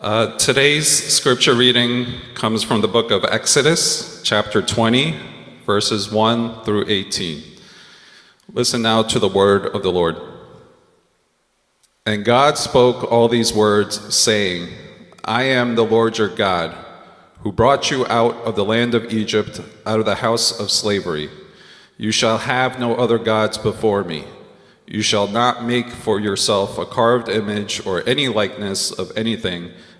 Uh, today's scripture reading comes from the book of Exodus, chapter 20, verses 1 through 18. Listen now to the word of the Lord. And God spoke all these words, saying, I am the Lord your God, who brought you out of the land of Egypt, out of the house of slavery. You shall have no other gods before me. You shall not make for yourself a carved image or any likeness of anything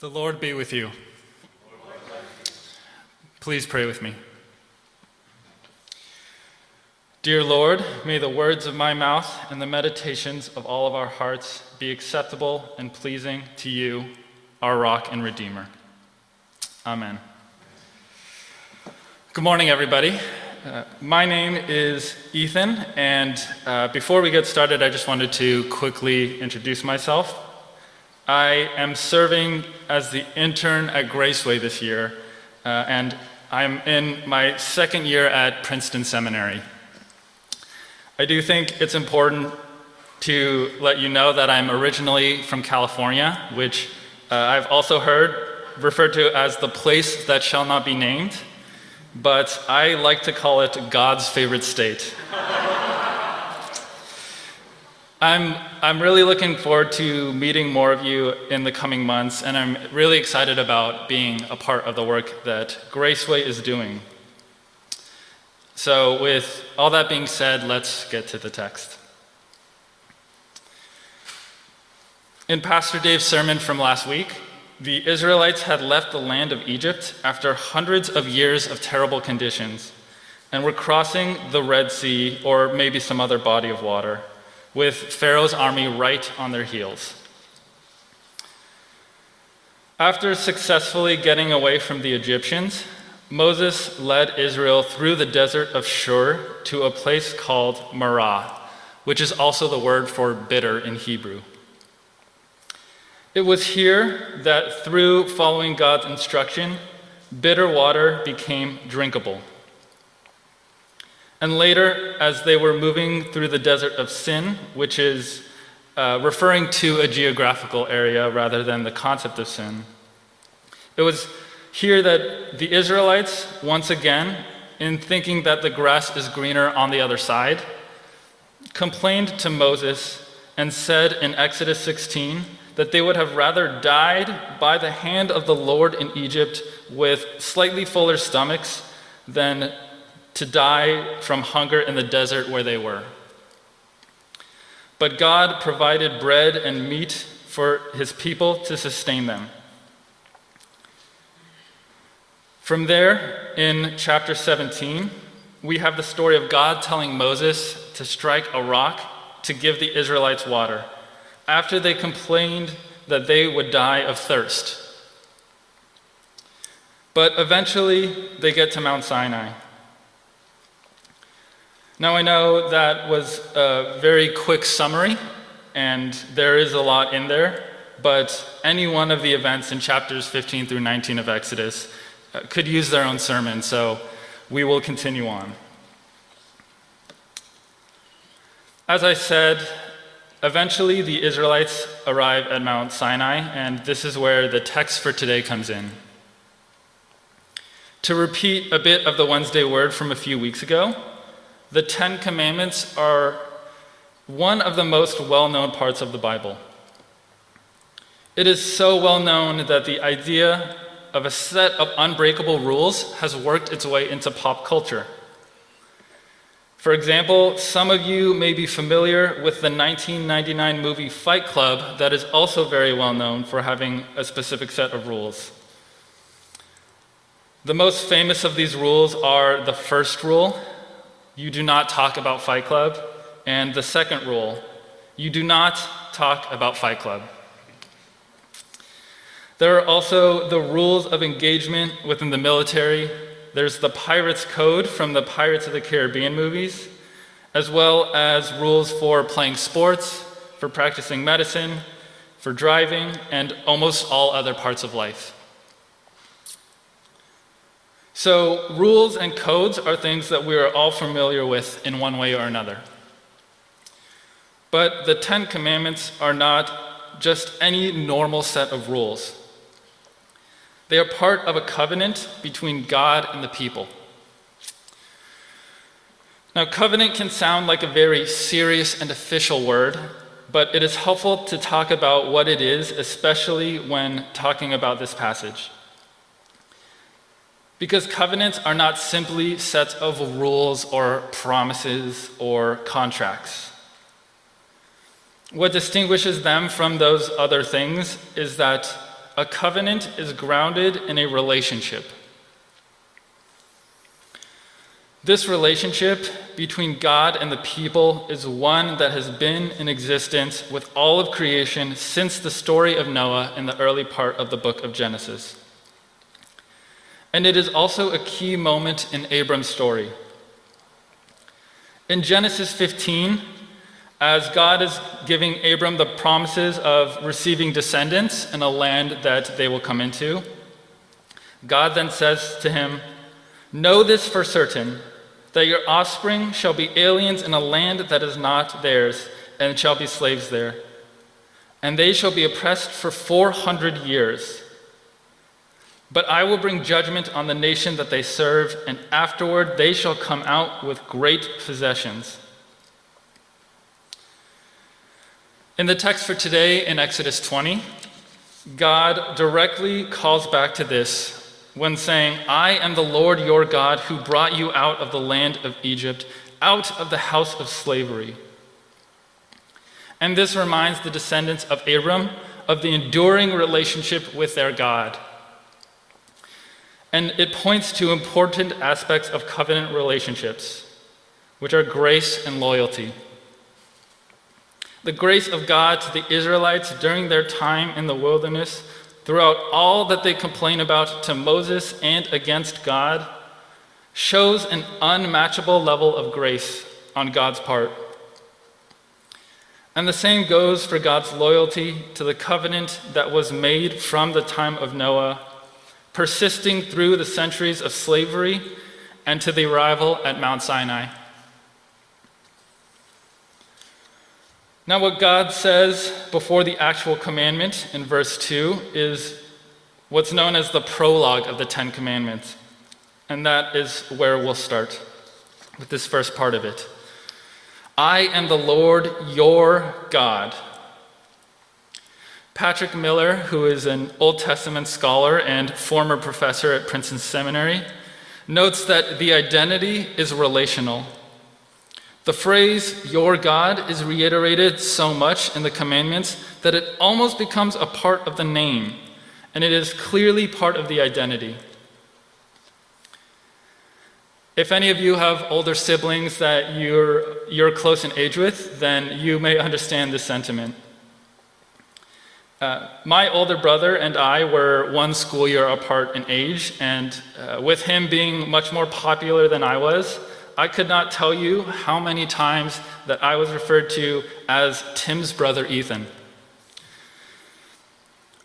The Lord be with you. Please pray with me. Dear Lord, may the words of my mouth and the meditations of all of our hearts be acceptable and pleasing to you, our rock and redeemer. Amen. Good morning, everybody. Uh, my name is Ethan, and uh, before we get started, I just wanted to quickly introduce myself. I am serving as the intern at Graceway this year, uh, and I'm in my second year at Princeton Seminary. I do think it's important to let you know that I'm originally from California, which uh, I've also heard referred to as the place that shall not be named, but I like to call it God's favorite state. I'm, I'm really looking forward to meeting more of you in the coming months, and I'm really excited about being a part of the work that Graceway is doing. So, with all that being said, let's get to the text. In Pastor Dave's sermon from last week, the Israelites had left the land of Egypt after hundreds of years of terrible conditions and were crossing the Red Sea or maybe some other body of water with Pharaoh's army right on their heels. After successfully getting away from the Egyptians, Moses led Israel through the desert of Shur to a place called Marah, which is also the word for bitter in Hebrew. It was here that through following God's instruction, bitter water became drinkable. And later, as they were moving through the desert of Sin, which is uh, referring to a geographical area rather than the concept of sin, it was here that the Israelites, once again, in thinking that the grass is greener on the other side, complained to Moses and said in Exodus 16 that they would have rather died by the hand of the Lord in Egypt with slightly fuller stomachs than to die from hunger in the desert where they were. But God provided bread and meat for his people to sustain them. From there, in chapter 17, we have the story of God telling Moses to strike a rock to give the Israelites water after they complained that they would die of thirst. But eventually, they get to Mount Sinai. Now, I know that was a very quick summary, and there is a lot in there, but any one of the events in chapters 15 through 19 of Exodus uh, could use their own sermon, so we will continue on. As I said, eventually the Israelites arrive at Mount Sinai, and this is where the text for today comes in. To repeat a bit of the Wednesday word from a few weeks ago, the Ten Commandments are one of the most well known parts of the Bible. It is so well known that the idea of a set of unbreakable rules has worked its way into pop culture. For example, some of you may be familiar with the 1999 movie Fight Club, that is also very well known for having a specific set of rules. The most famous of these rules are the first rule you do not talk about Fight Club, and the second rule you do not talk about Fight Club. There are also the rules of engagement within the military there's the Pirates Code from the Pirates of the Caribbean movies, as well as rules for playing sports, for practicing medicine, for driving, and almost all other parts of life. So, rules and codes are things that we are all familiar with in one way or another. But the Ten Commandments are not just any normal set of rules. They are part of a covenant between God and the people. Now, covenant can sound like a very serious and official word, but it is helpful to talk about what it is, especially when talking about this passage. Because covenants are not simply sets of rules or promises or contracts. What distinguishes them from those other things is that a covenant is grounded in a relationship. This relationship between God and the people is one that has been in existence with all of creation since the story of Noah in the early part of the book of Genesis. And it is also a key moment in Abram's story. In Genesis 15, as God is giving Abram the promises of receiving descendants in a land that they will come into, God then says to him, Know this for certain, that your offspring shall be aliens in a land that is not theirs, and shall be slaves there. And they shall be oppressed for 400 years. But I will bring judgment on the nation that they serve, and afterward they shall come out with great possessions. In the text for today in Exodus 20, God directly calls back to this when saying, I am the Lord your God who brought you out of the land of Egypt, out of the house of slavery. And this reminds the descendants of Abram of the enduring relationship with their God. And it points to important aspects of covenant relationships, which are grace and loyalty. The grace of God to the Israelites during their time in the wilderness, throughout all that they complain about to Moses and against God, shows an unmatchable level of grace on God's part. And the same goes for God's loyalty to the covenant that was made from the time of Noah, persisting through the centuries of slavery and to the arrival at Mount Sinai. Now, what God says before the actual commandment in verse 2 is what's known as the prologue of the Ten Commandments. And that is where we'll start with this first part of it. I am the Lord your God. Patrick Miller, who is an Old Testament scholar and former professor at Princeton Seminary, notes that the identity is relational. The phrase, your God, is reiterated so much in the commandments that it almost becomes a part of the name, and it is clearly part of the identity. If any of you have older siblings that you're, you're close in age with, then you may understand this sentiment. Uh, my older brother and I were one school year apart in age, and uh, with him being much more popular than I was, I could not tell you how many times that I was referred to as Tim's brother Ethan.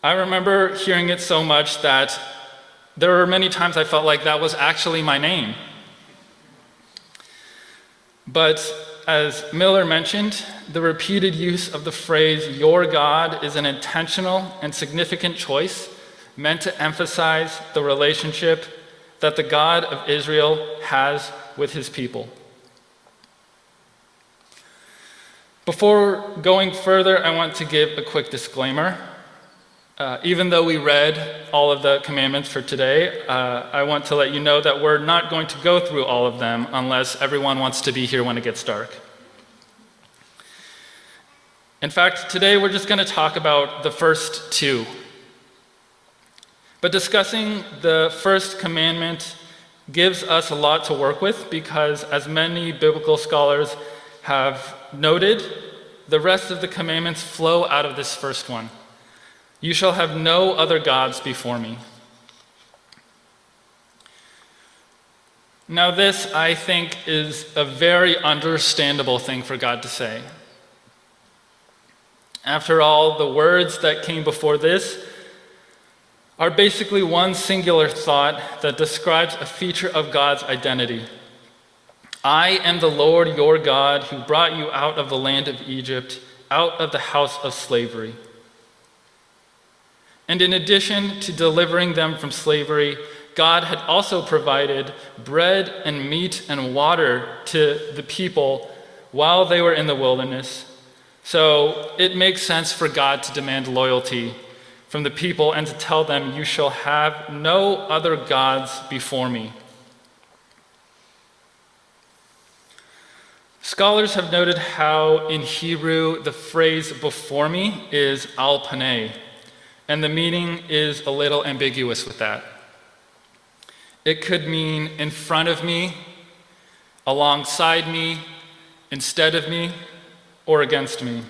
I remember hearing it so much that there were many times I felt like that was actually my name. But as Miller mentioned, the repeated use of the phrase, your God, is an intentional and significant choice meant to emphasize the relationship that the God of Israel has with his people. Before going further, I want to give a quick disclaimer. Uh, even though we read all of the commandments for today, uh, I want to let you know that we're not going to go through all of them unless everyone wants to be here when it gets dark. In fact, today we're just going to talk about the first two. But discussing the first commandment gives us a lot to work with because, as many biblical scholars have noted, the rest of the commandments flow out of this first one. You shall have no other gods before me. Now, this, I think, is a very understandable thing for God to say. After all, the words that came before this are basically one singular thought that describes a feature of God's identity. I am the Lord your God who brought you out of the land of Egypt, out of the house of slavery. And in addition to delivering them from slavery, God had also provided bread and meat and water to the people while they were in the wilderness. So it makes sense for God to demand loyalty from the people and to tell them, You shall have no other gods before me. Scholars have noted how in Hebrew the phrase before me is al paneh, and the meaning is a little ambiguous with that. It could mean in front of me, alongside me, instead of me, or against me.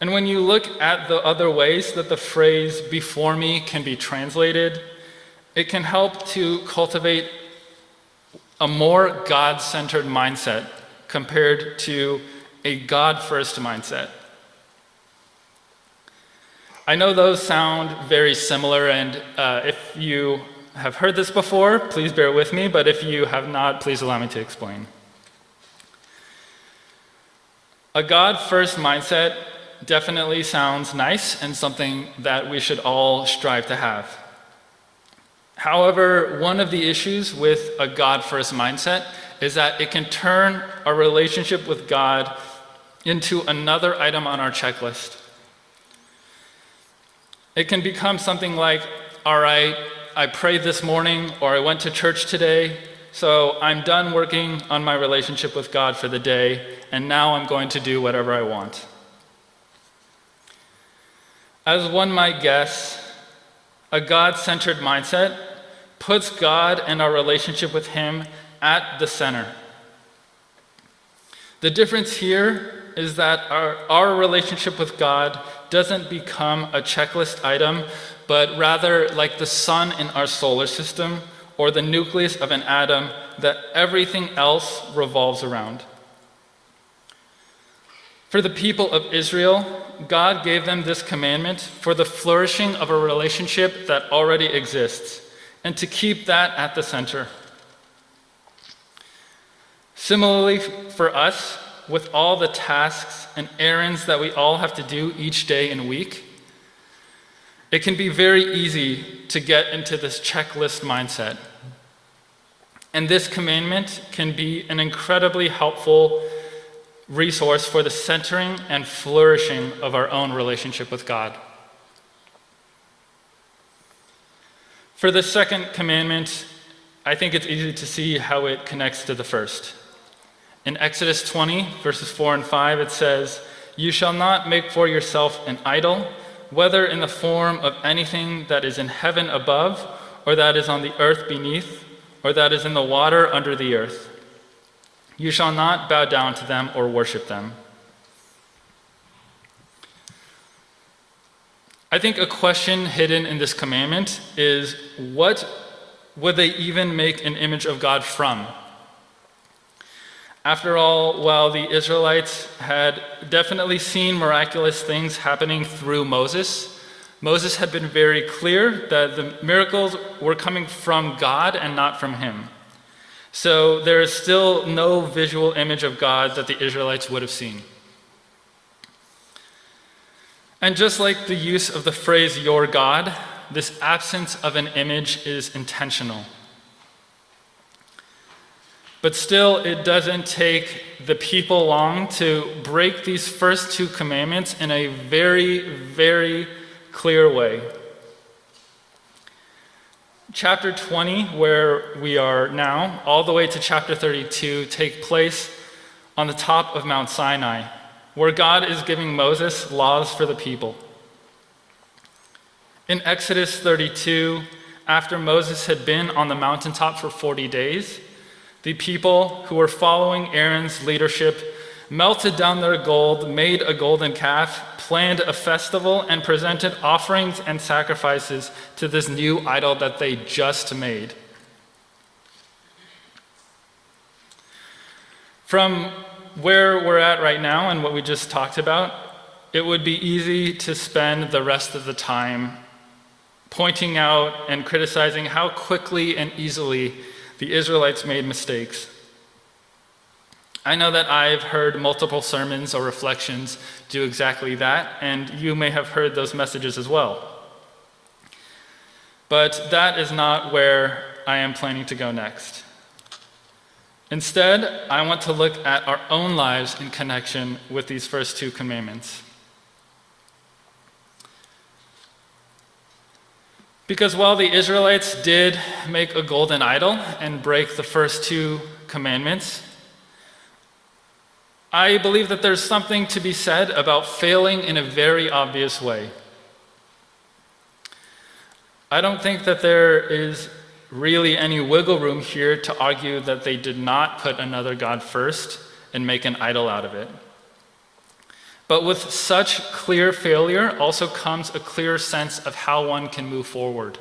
And when you look at the other ways that the phrase before me can be translated, it can help to cultivate a more God centered mindset compared to a God first mindset. I know those sound very similar, and uh, if you have heard this before, please bear with me, but if you have not, please allow me to explain. A God first mindset definitely sounds nice and something that we should all strive to have. However, one of the issues with a God first mindset is that it can turn our relationship with God into another item on our checklist. It can become something like, all right, I prayed this morning or I went to church today, so I'm done working on my relationship with God for the day, and now I'm going to do whatever I want. As one might guess, a God centered mindset puts God and our relationship with Him at the center. The difference here is that our, our relationship with God doesn't become a checklist item, but rather like the sun in our solar system or the nucleus of an atom that everything else revolves around. For the people of Israel, God gave them this commandment for the flourishing of a relationship that already exists, and to keep that at the center. Similarly, for us, with all the tasks and errands that we all have to do each day and week, it can be very easy to get into this checklist mindset. And this commandment can be an incredibly helpful resource for the centering and flourishing of our own relationship with God. For the second commandment, I think it's easy to see how it connects to the first. In Exodus 20, verses 4 and 5, it says, You shall not make for yourself an idol, whether in the form of anything that is in heaven above, or that is on the earth beneath, or that is in the water under the earth. You shall not bow down to them or worship them. I think a question hidden in this commandment is what would they even make an image of God from? After all, while the Israelites had definitely seen miraculous things happening through Moses, Moses had been very clear that the miracles were coming from God and not from him. So there is still no visual image of God that the Israelites would have seen. And just like the use of the phrase your God, this absence of an image is intentional. But still, it doesn't take the people long to break these first two commandments in a very, very clear way. Chapter 20, where we are now, all the way to chapter 32, take place on the top of Mount Sinai, where God is giving Moses laws for the people. In Exodus 32, after Moses had been on the mountaintop for 40 days, the people who were following Aaron's leadership melted down their gold, made a golden calf, planned a festival, and presented offerings and sacrifices to this new idol that they just made. From where we're at right now and what we just talked about, it would be easy to spend the rest of the time pointing out and criticizing how quickly and easily the Israelites made mistakes. I know that I've heard multiple sermons or reflections do exactly that, and you may have heard those messages as well. But that is not where I am planning to go next. Instead, I want to look at our own lives in connection with these first two commandments. Because while the Israelites did make a golden idol and break the first two commandments, I believe that there's something to be said about failing in a very obvious way. I don't think that there is really any wiggle room here to argue that they did not put another God first and make an idol out of it. But with such clear failure also comes a clear sense of how one can move forward.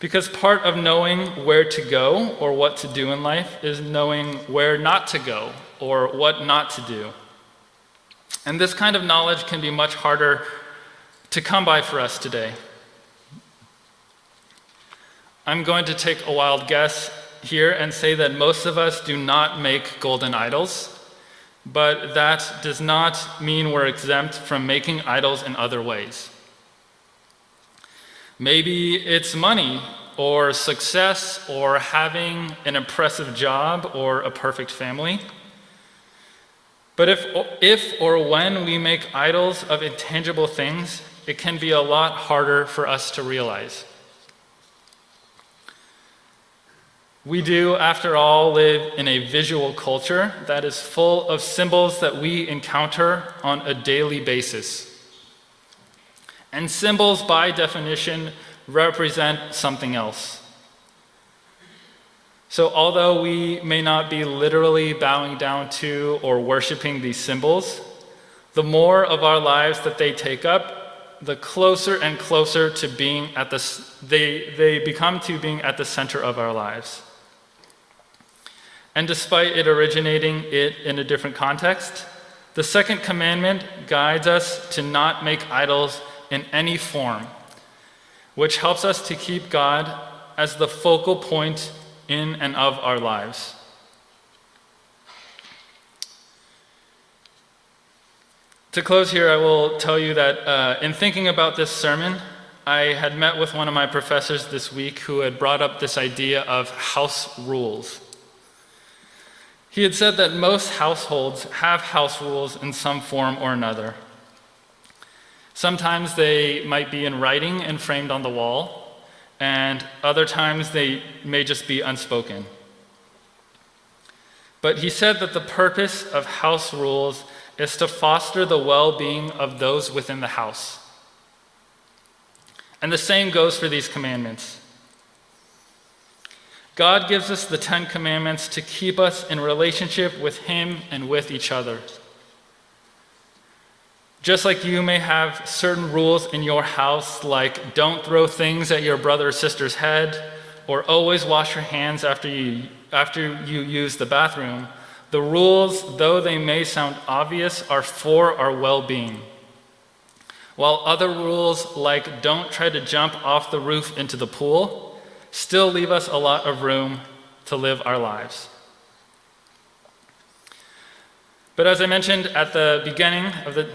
Because part of knowing where to go or what to do in life is knowing where not to go or what not to do. And this kind of knowledge can be much harder to come by for us today. I'm going to take a wild guess here and say that most of us do not make golden idols but that does not mean we're exempt from making idols in other ways. Maybe it's money or success or having an impressive job or a perfect family. But if, if or when we make idols of intangible things, it can be a lot harder for us to realize. We do, after all, live in a visual culture that is full of symbols that we encounter on a daily basis. And symbols, by definition, represent something else. So, although we may not be literally bowing down to or worshiping these symbols, the more of our lives that they take up, the closer and closer to being at the, they, they become to being at the center of our lives. And despite it originating it in a different context, the second commandment guides us to not make idols in any form, which helps us to keep God as the focal point in and of our lives. To close here, I will tell you that uh, in thinking about this sermon, I had met with one of my professors this week who had brought up this idea of house rules. He had said that most households have house rules in some form or another. Sometimes they might be in writing and framed on the wall, and other times they may just be unspoken. But he said that the purpose of house rules is to foster the well being of those within the house. And the same goes for these commandments. God gives us the Ten Commandments to keep us in relationship with Him and with each other. Just like you may have certain rules in your house, like don't throw things at your brother or sister's head, or always wash your hands after you, after you use the bathroom, the rules, though they may sound obvious, are for our well being. While other rules, like don't try to jump off the roof into the pool, still leave us a lot of room to live our lives. But as I mentioned at the beginning of the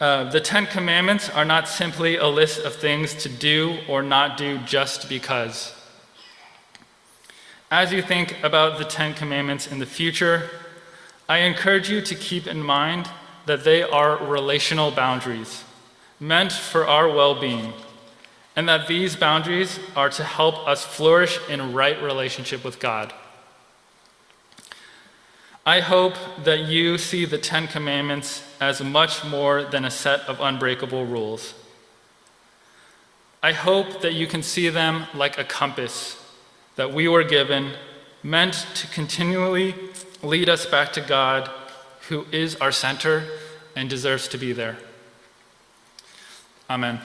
uh, the Ten Commandments are not simply a list of things to do or not do just because. As you think about the Ten Commandments in the future, I encourage you to keep in mind that they are relational boundaries meant for our well being, and that these boundaries are to help us flourish in right relationship with God. I hope that you see the Ten Commandments as much more than a set of unbreakable rules. I hope that you can see them like a compass that we were given, meant to continually lead us back to God, who is our center and deserves to be there. Amen.